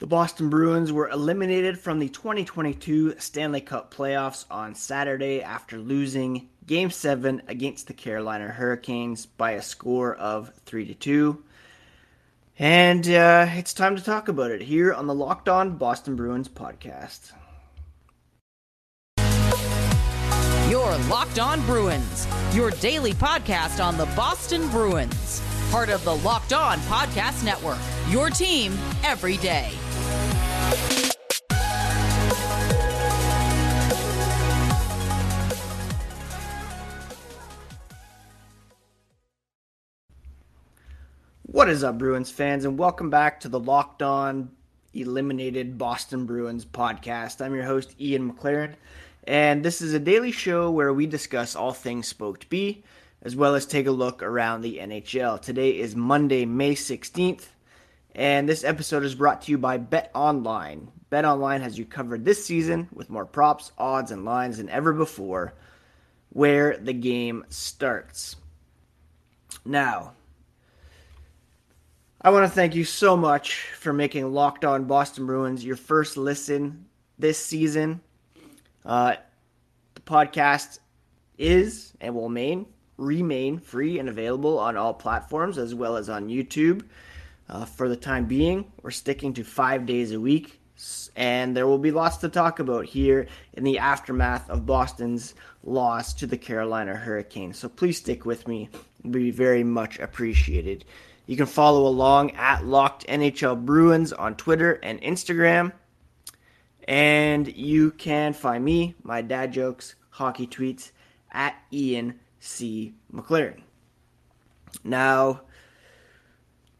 The Boston Bruins were eliminated from the 2022 Stanley Cup playoffs on Saturday after losing Game 7 against the Carolina Hurricanes by a score of 3 to 2. And uh, it's time to talk about it here on the Locked On Boston Bruins podcast. Your Locked On Bruins, your daily podcast on the Boston Bruins, part of the Locked On Podcast Network, your team every day. What is up, Bruins fans, and welcome back to the Locked On Eliminated Boston Bruins podcast. I'm your host, Ian McLaren, and this is a daily show where we discuss all things Spoked B, as well as take a look around the NHL. Today is Monday, May 16th, and this episode is brought to you by Bet Online. Bet Online has you covered this season with more props, odds, and lines than ever before, where the game starts. Now, I want to thank you so much for making Locked On Boston Bruins your first listen this season. Uh, the podcast is and will remain remain free and available on all platforms as well as on YouTube. Uh, for the time being, we're sticking to five days a week, and there will be lots to talk about here in the aftermath of Boston's loss to the Carolina Hurricanes. So please stick with me; it would be very much appreciated. You can follow along at Locked NHL Bruins on Twitter and Instagram. And you can find me, my dad jokes, hockey tweets at Ian C. McLaren. Now,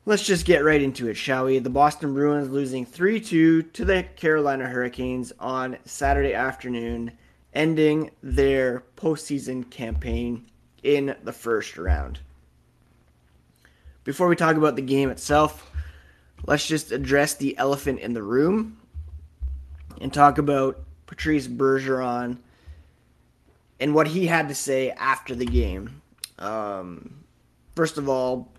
let's just get right into it, shall we? The Boston Bruins losing 3 2 to the Carolina Hurricanes on Saturday afternoon, ending their postseason campaign in the first round. Before we talk about the game itself, let's just address the elephant in the room and talk about Patrice Bergeron and what he had to say after the game. Um, first of all,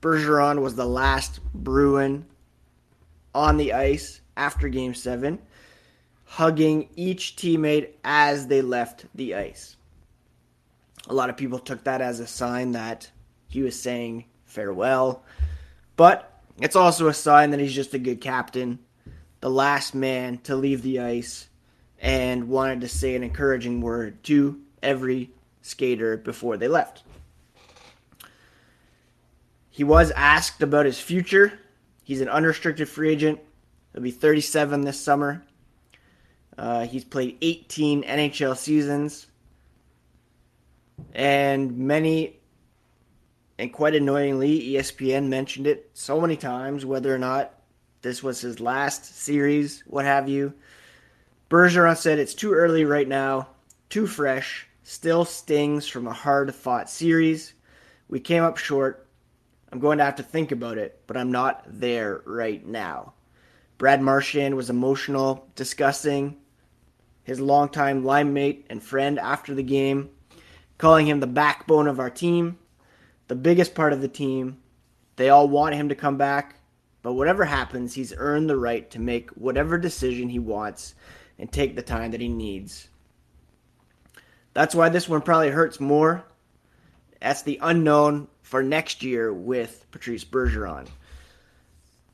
Bergeron was the last Bruin on the ice after Game 7, hugging each teammate as they left the ice. A lot of people took that as a sign that he was saying farewell, but it's also a sign that he's just a good captain, the last man to leave the ice, and wanted to say an encouraging word to every skater before they left. He was asked about his future. He's an unrestricted free agent. He'll be 37 this summer. Uh, he's played 18 NHL seasons. And many, and quite annoyingly, ESPN mentioned it so many times, whether or not this was his last series, what have you. Bergeron said it's too early right now, too fresh, still stings from a hard fought series. We came up short. I'm going to have to think about it, but I'm not there right now. Brad Marchand was emotional discussing his longtime line mate and friend after the game, calling him the backbone of our team, the biggest part of the team. They all want him to come back, but whatever happens, he's earned the right to make whatever decision he wants and take the time that he needs. That's why this one probably hurts more. That's the unknown for next year with Patrice Bergeron.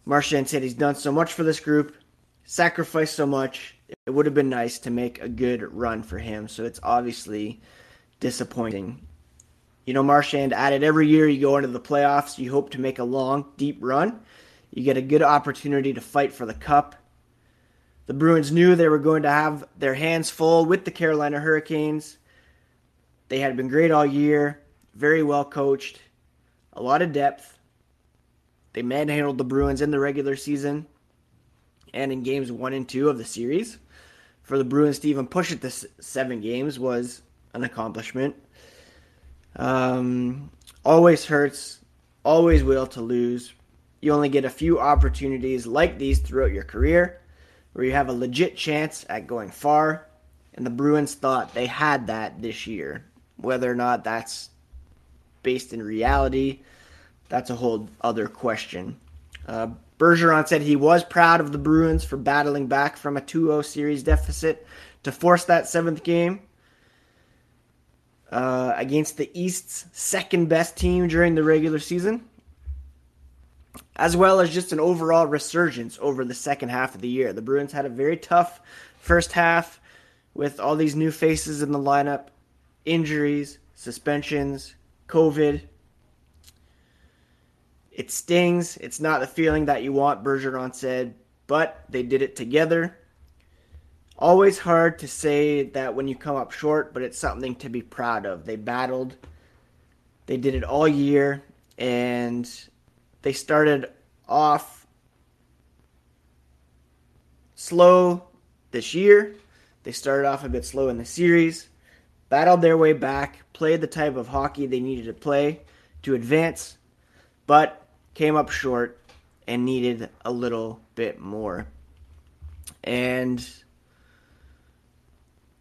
Marchand said he's done so much for this group, sacrificed so much. It would have been nice to make a good run for him. So it's obviously disappointing. You know, Marchand added every year you go into the playoffs, you hope to make a long, deep run. You get a good opportunity to fight for the cup. The Bruins knew they were going to have their hands full with the Carolina Hurricanes. They had been great all year, very well coached, a lot of depth. They manhandled the Bruins in the regular season and in games one and two of the series. For the Bruins to even push it to seven games was an accomplishment. Um, always hurts, always will to lose. You only get a few opportunities like these throughout your career where you have a legit chance at going far, and the Bruins thought they had that this year. Whether or not that's based in reality, that's a whole other question. Uh, Bergeron said he was proud of the Bruins for battling back from a 2 0 series deficit to force that seventh game uh, against the East's second best team during the regular season, as well as just an overall resurgence over the second half of the year. The Bruins had a very tough first half with all these new faces in the lineup, injuries, suspensions, COVID. It stings. It's not the feeling that you want, Bergeron said, but they did it together. Always hard to say that when you come up short, but it's something to be proud of. They battled, they did it all year, and they started off slow this year. They started off a bit slow in the series, battled their way back, played the type of hockey they needed to play to advance, but came up short and needed a little bit more. And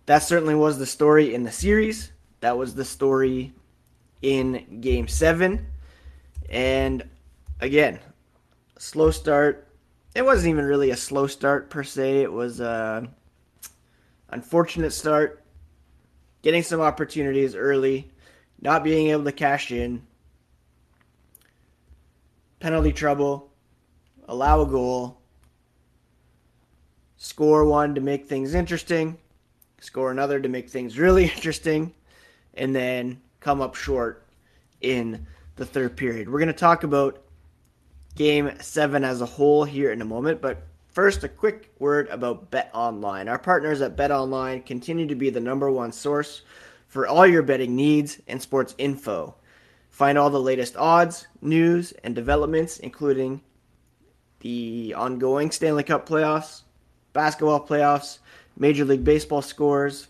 that certainly was the story in the series. That was the story in game seven. And again, slow start. It wasn't even really a slow start per se. It was a unfortunate start. Getting some opportunities early, not being able to cash in, penalty trouble, allow a goal, score one to make things interesting, score another to make things really interesting, and then come up short in the third period. We're going to talk about game seven as a whole here in a moment, but first, a quick word about Bet Online. Our partners at Bet Online continue to be the number one source for all your betting needs and sports info. Find all the latest odds, news, and developments, including the ongoing Stanley Cup playoffs, basketball playoffs, Major League Baseball scores,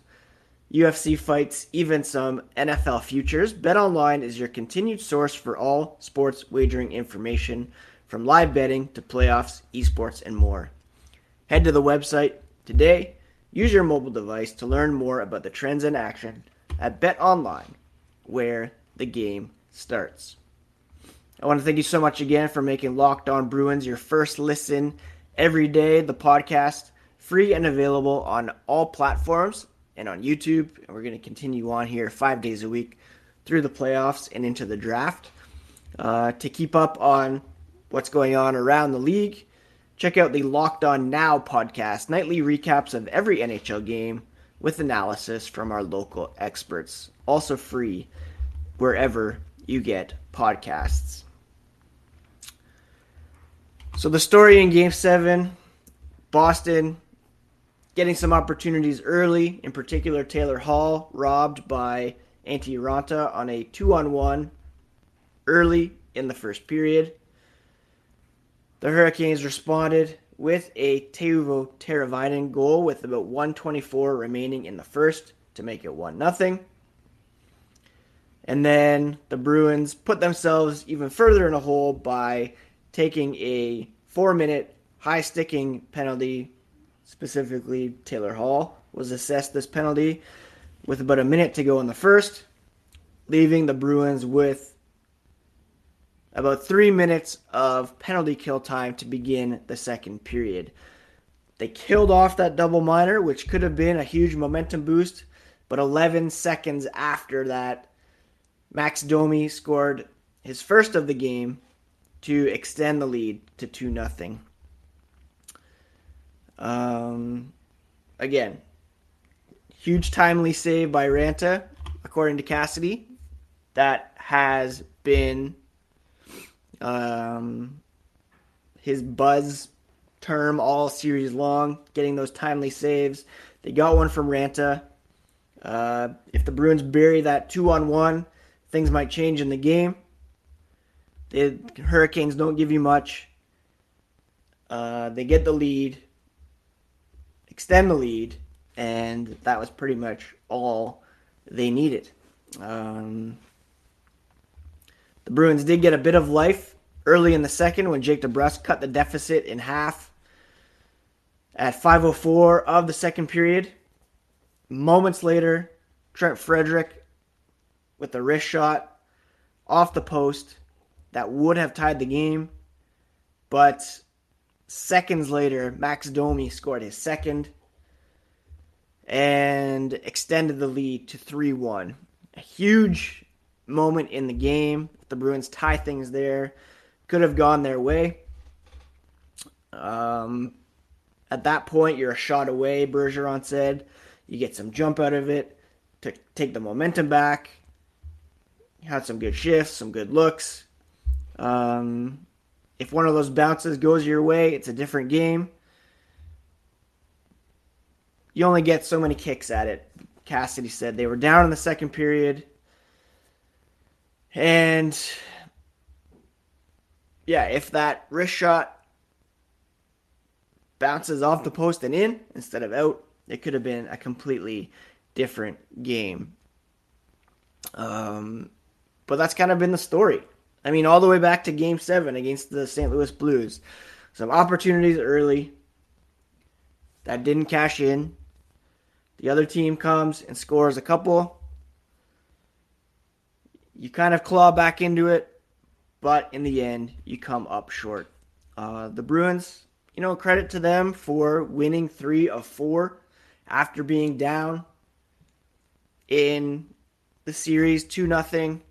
UFC fights, even some NFL futures. BetOnline is your continued source for all sports wagering information, from live betting to playoffs, esports, and more. Head to the website today. Use your mobile device to learn more about the trends in action at BetOnline, where the game starts. I want to thank you so much again for making Locked On Bruins your first listen every day. The podcast free and available on all platforms and on YouTube. And we're going to continue on here five days a week through the playoffs and into the draft. Uh, to keep up on what's going on around the league, check out the Locked On Now podcast, nightly recaps of every NHL game with analysis from our local experts. Also free wherever you get podcasts. So the story in Game 7, Boston getting some opportunities early, in particular Taylor Hall robbed by Antti Raanta on a 2 on 1 early in the first period. The Hurricanes responded with a Teuvo Teravainen goal with about 124 remaining in the first to make it 1 0. And then the Bruins put themselves even further in a hole by taking a four minute high sticking penalty. Specifically, Taylor Hall was assessed this penalty with about a minute to go in the first, leaving the Bruins with about three minutes of penalty kill time to begin the second period. They killed off that double minor, which could have been a huge momentum boost, but 11 seconds after that, Max Domi scored his first of the game to extend the lead to 2 0. Um, again, huge timely save by Raanta, according to Cassidy. That has been um, his buzz term all series long, getting those timely saves. They got one from Raanta. Uh, if the Bruins bury that two on one, things might change in the game. The Hurricanes don't give you much. Uh, they get the lead, extend the lead, and that was pretty much all they needed. Um, the Bruins did get a bit of life early in the second when Jake DeBrusk cut the deficit in half at 5:04 of the second period. Moments later, Trent Frederic with a wrist shot off the post that would have tied the game, but seconds later, Max Domi scored his second and extended the lead to 3 1. A huge moment in the game. The Bruins tie things there. Could have gone their way. Um, at that point, you're a shot away, Bergeron said. You get some jump out of it to take the momentum back. Had some good shifts, some good looks. Um, if one of those bounces goes your way, it's a different game. You only get so many kicks at it. Cassidy said they were down in the second period. And yeah, if that wrist shot bounces off the post and in instead of out, it could have been a completely different game. Um, but that's kind of been the story. I mean, all the way back to game seven against the St. Louis Blues. Some opportunities early that didn't cash in. The other team comes and scores a couple. You kind of claw back into it, but in the end, you come up short. Uh, the Bruins, you know, credit to them for winning three of four after being down in the series 2 nothing.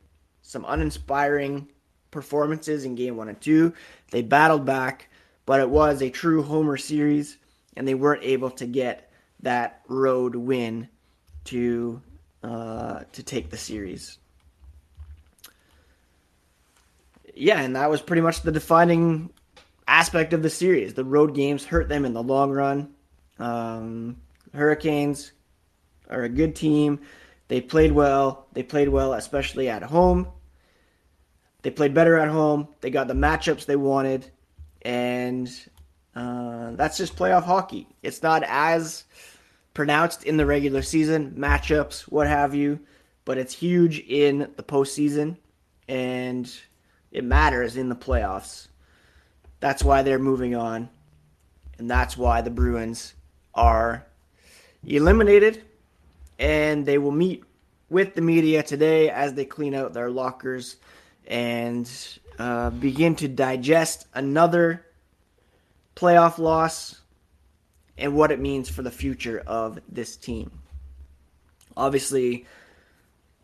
Some uninspiring performances in game 1 and 2. They battled back, but it was a true homer series and they weren't able to get that road win to uh, to take the series. Yeah, and that was pretty much the defining aspect of the series. The road games hurt them in the long run. Um, Hurricanes are a good team. They played well. They played well, especially at home. They played better at home. They got the matchups they wanted, and uh, that's just playoff hockey. It's not as pronounced in the regular season, matchups, what have you, but it's huge in the postseason, and it matters in the playoffs. That's why they're moving on, and that's why the Bruins are eliminated, and they will meet with the media today as they clean out their lockers and uh, begin to digest another playoff loss and what it means for the future of this team. Obviously,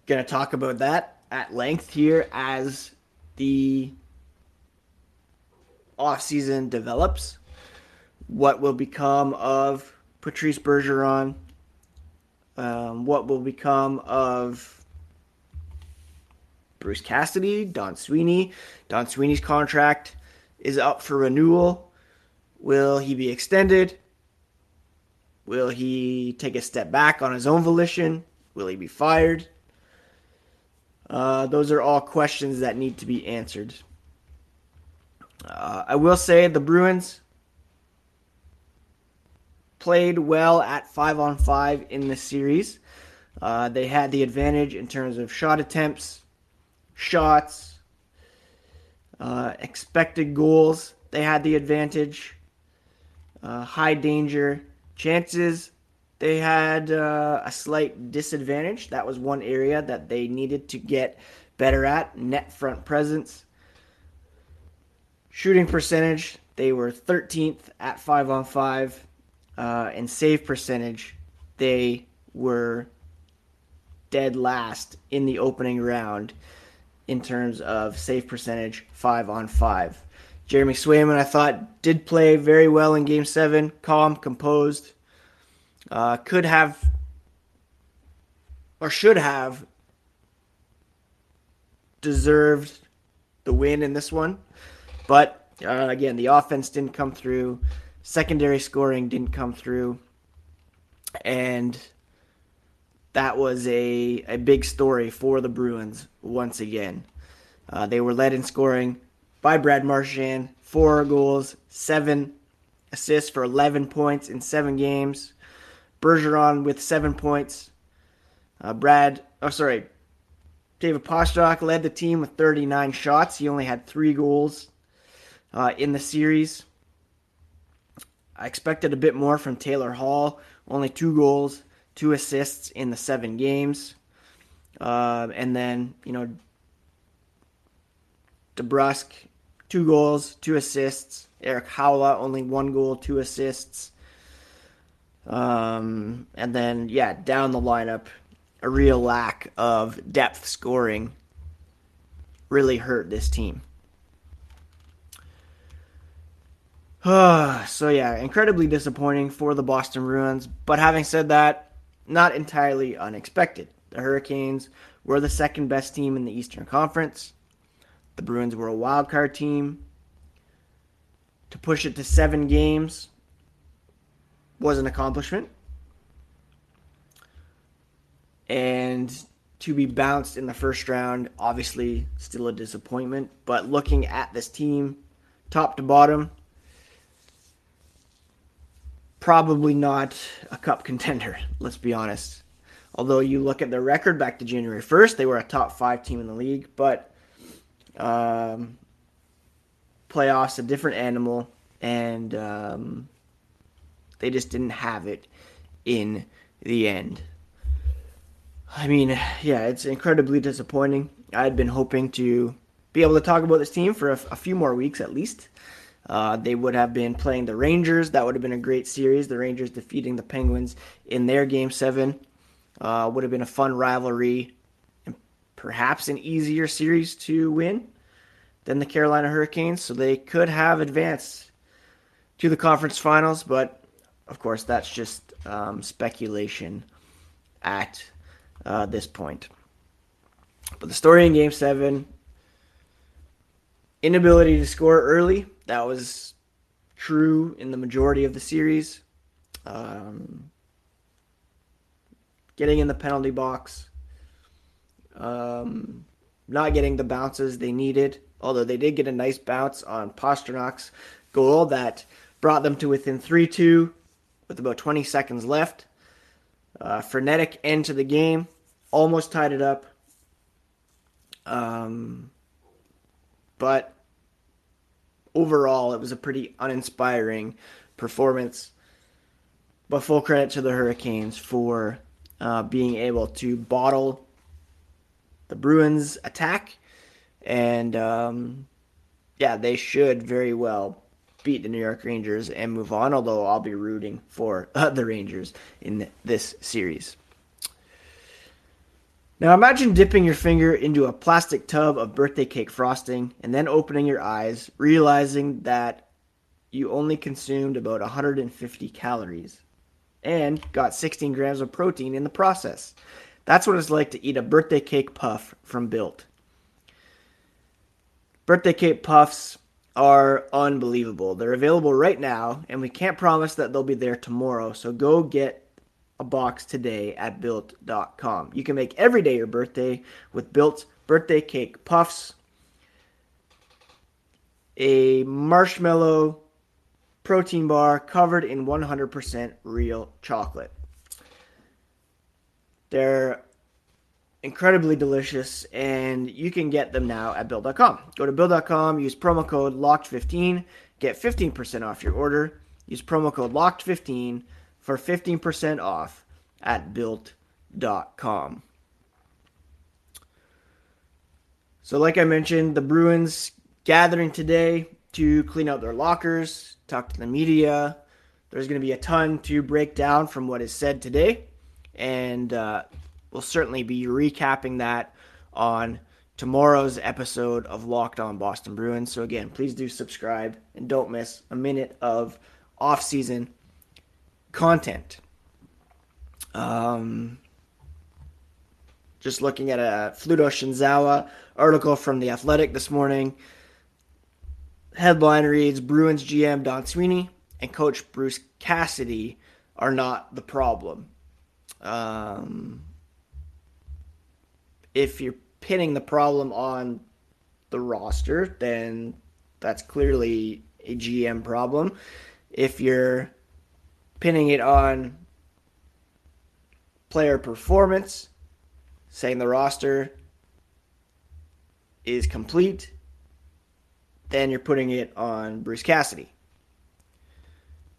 going to talk about that at length here as the offseason develops. What will become of Patrice Bergeron? Um, what will become of Bruce Cassidy, Don Sweeney? Don Sweeney's contract is up for renewal. Will he be extended? Will he take a step back on his own volition? Will he be fired? Uh, those are all questions that need to be answered. Uh, I will say the Bruins played well at five on five in the series. Uh, they had the advantage in terms of shot attempts, shots, uh, expected goals. They had the advantage. Uh, high danger chances. They had uh, a slight disadvantage. That was one area that they needed to get better at net front presence. Shooting percentage, they were 13th at 5 on 5 uh, and save percentage, they were dead last in the opening round in terms of save percentage five on five. Jeremy Swayman, I thought, did play very well in Game Seven, calm, composed. Uh, could have or should have deserved the win in this one, but uh, again, the offense didn't come through secondary scoring didn't come through, and that was a, a big story for the Bruins once again. Uh, they were led in scoring by Brad Marchand, four goals, seven assists for 11 points in seven games. Bergeron with seven points. Uh, Brad, oh sorry, David Pastrnak led the team with 39 shots. He only had three goals uh, in the series. I expected a bit more from Taylor Hall. Only two goals, two assists in the seven games. Uh, and then, you know, DeBrusk, two goals, two assists. Erik Haula, only one goal, two assists. Um, and then, yeah, down the lineup, a real lack of depth scoring really hurt this team. so, yeah, incredibly disappointing for the Boston Bruins. But having said that, not entirely unexpected. The Hurricanes were the second best team in the Eastern Conference. The Bruins were a wild card team. To push it to seven games was an accomplishment. And to be bounced in the first round, obviously still a disappointment. But looking at this team, top to bottom, probably not a cup contender, let's be honest. Although you look at their record back to January 1st, they were a top five team in the league, but um, playoffs a different animal, and um, they just didn't have it in the end. I mean, yeah, it's incredibly disappointing. I had been hoping to be able to talk about this team for a, a few more weeks at least. Uh, they would have been playing the Rangers. That would have been a great series. The Rangers defeating the Penguins in their game seven uh, would have been a fun rivalry and perhaps an easier series to win than the Carolina Hurricanes. So they could have advanced to the conference finals, but of course, that's just um, speculation at uh, this point. But the story in Game 7 inability to score early, that was true in the majority of the series. Um, getting in the penalty box, um, not getting the bounces they needed, although they did get a nice bounce on Pastrnak's goal that brought them to within 3 2 with about 20 seconds left. Uh, frenetic end to the game, almost tied it up. Um, but overall, it was a pretty uninspiring performance. But full credit to the Hurricanes for uh, being able to bottle the Bruins' attack. And um, yeah, they should very well beat the New York Rangers and move on, although I'll be rooting for uh, the Rangers in this series. Now imagine dipping your finger into a plastic tub of birthday cake frosting and then opening your eyes, realizing that you only consumed about 150 calories and got 16 grams of protein in the process. That's what it's like to eat a birthday cake puff from Built. Birthday cake puffs are unbelievable. They're available right now, and we can't promise that they'll be there tomorrow. So go get a box today at built.com. You can make every day your birthday with Built birthday cake puffs, a marshmallow protein bar covered in 100% real chocolate. They're incredibly delicious, and you can get them now at Built.com. Go to Built.com, use promo code LOCKED15, get 15% off your order. Use promo code LOCKED15 for 15% off at Built.com. So, like I mentioned, the Bruins gathering today to clean out their lockers, talk to the media. There's going to be a ton to break down from what is said today, and uh, we'll certainly be recapping that on tomorrow's episode of Locked On Boston Bruins. So again, please do subscribe and don't miss a minute of off-season content. Um, just looking at a Fluto Shinzawa article from the Athletic this morning. Headline reads Bruins GM Don Sweeney and coach Bruce Cassidy are not the problem. Um, if you're pinning the problem on the roster, then that's clearly a GM problem. If you're pinning it on player performance, saying the roster is complete, then you're putting it on Bruce Cassidy.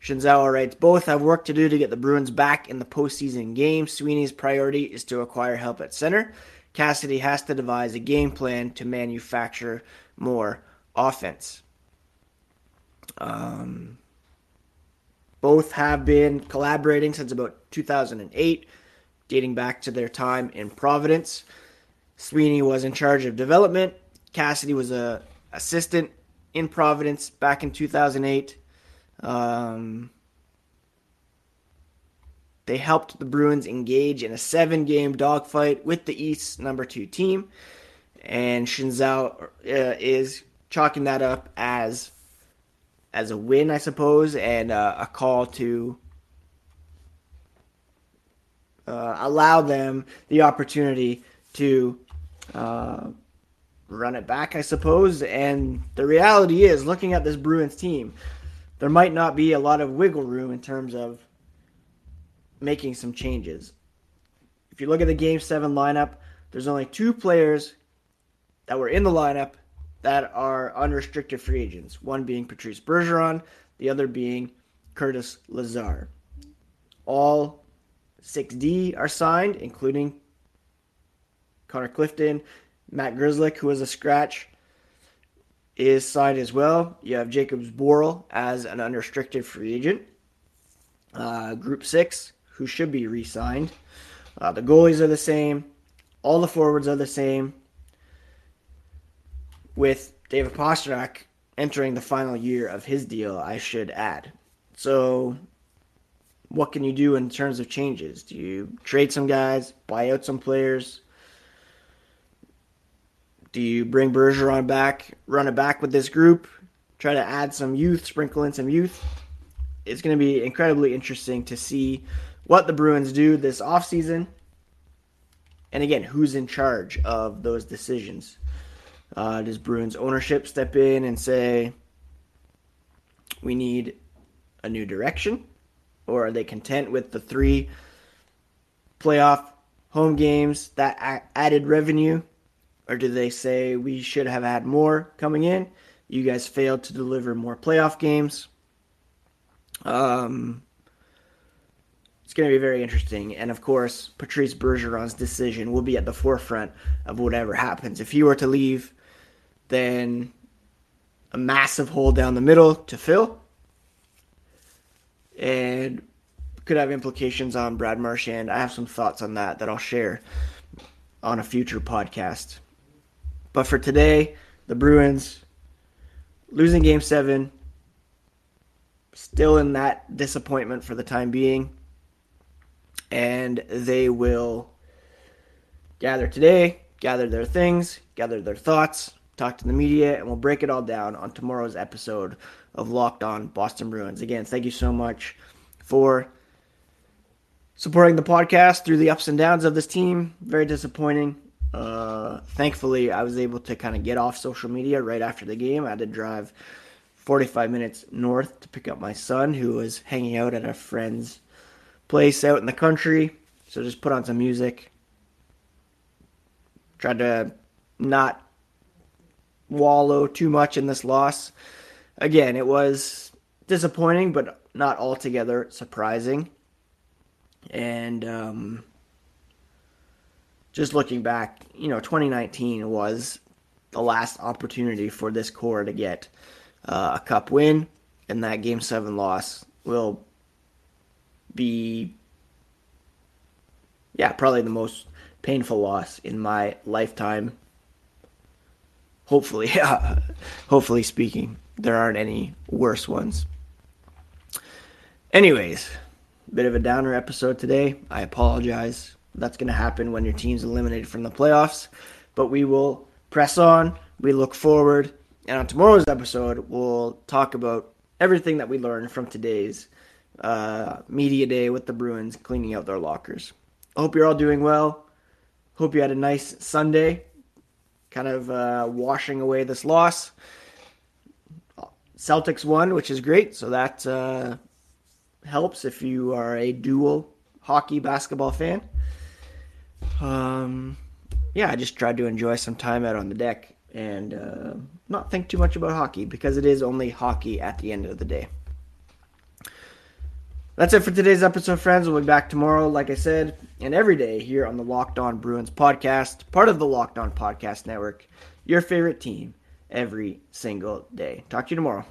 Shinzawa writes, both have work to do to get the Bruins back in the postseason game. Sweeney's priority is to acquire help at center. Cassidy has to devise a game plan to manufacture more offense. Um, both have been collaborating since about 2008, dating back to their time in Providence. Sweeney was in charge of development. Cassidy was a assistant in Providence back in 2008. Um, they helped the Bruins engage in a seven-game dogfight with the East's number two team, and Shinzawa uh, is chalking that up as as a win, I suppose, and uh, a call to uh, allow them the opportunity to uh, run it back, I suppose. And the reality is, looking at this Bruins team, there might not be a lot of wiggle room in terms of making some changes. If you look at the Game 7 lineup, there's only two players that were in the lineup that are unrestricted free agents. One being Patrice Bergeron, the other being Curtis Lazar. All 6D are signed, including Connor Clifton, Matt Grzelcyk, who was a scratch, is signed as well. You have Jacobs Zboril as an unrestricted free agent. Uh, group 6, who should be re signed. Uh, the goalies are the same. All the forwards are the same with David Pastrnak entering the final year of his deal, I should add. So, what can you do in terms of changes? Do you trade some guys, buy out some players? Do you bring Bergeron back, run it back with this group, try to add some youth, sprinkle in some youth? It's going to be incredibly interesting to see what the Bruins do this offseason. And again, who's in charge of those decisions? Uh, does Bruins ownership step in and say, we need a new direction? Or are they content with the three playoff home games, that added revenue? Or do they say we should have had more coming in? You guys failed to deliver more playoff games. Um, it's going to be very interesting. And of course, Patrice Bergeron's decision will be at the forefront of whatever happens. If he were to leave then a massive hole down the middle to fill. And could have implications on Brad Marchand. I have some thoughts on that that I'll share on a future podcast. But for today, the Bruins losing game seven, still in that disappointment for the time being. And they will gather today, gather their things, gather their thoughts, talk to the media, and we'll break it all down on tomorrow's episode of Locked On Boston Bruins. Again, thank you so much for supporting the podcast through the ups and downs of this team. Very disappointing. Uh, thankfully, I was able to kind of get off social media right after the game. I had to drive 45 minutes north to pick up my son, who was hanging out at a friend's place out in the country. So just put on some music. Tried to not wallow too much in this loss. Again, it was disappointing, but not altogether surprising. And um, just looking back, you know, 2019 was the last opportunity for this core to get uh, a cup win, and that game seven loss will be, yeah, probably the most painful loss in my lifetime hopefully, hopefully speaking, there aren't any worse ones. Anyways, bit of a downer episode today. I apologize. That's going to happen when your team's eliminated from the playoffs, but we will press on. We look forward, and on tomorrow's episode, we'll talk about everything that we learned from today's uh, media day with the Bruins cleaning out their lockers. I hope you're all doing well. Hope you had a nice Sunday kind of uh, washing away this loss. Celtics won, which is great. So that uh, helps if you are a dual hockey basketball fan. Um, yeah, I just tried to enjoy some time out on the deck and uh, not think too much about hockey because it is only hockey at the end of the day. That's it for today's episode, friends. We'll be back tomorrow, like I said, and every day here on the Locked On Bruins podcast, part of the Locked On Podcast Network, your favorite team every single day. Talk to you tomorrow.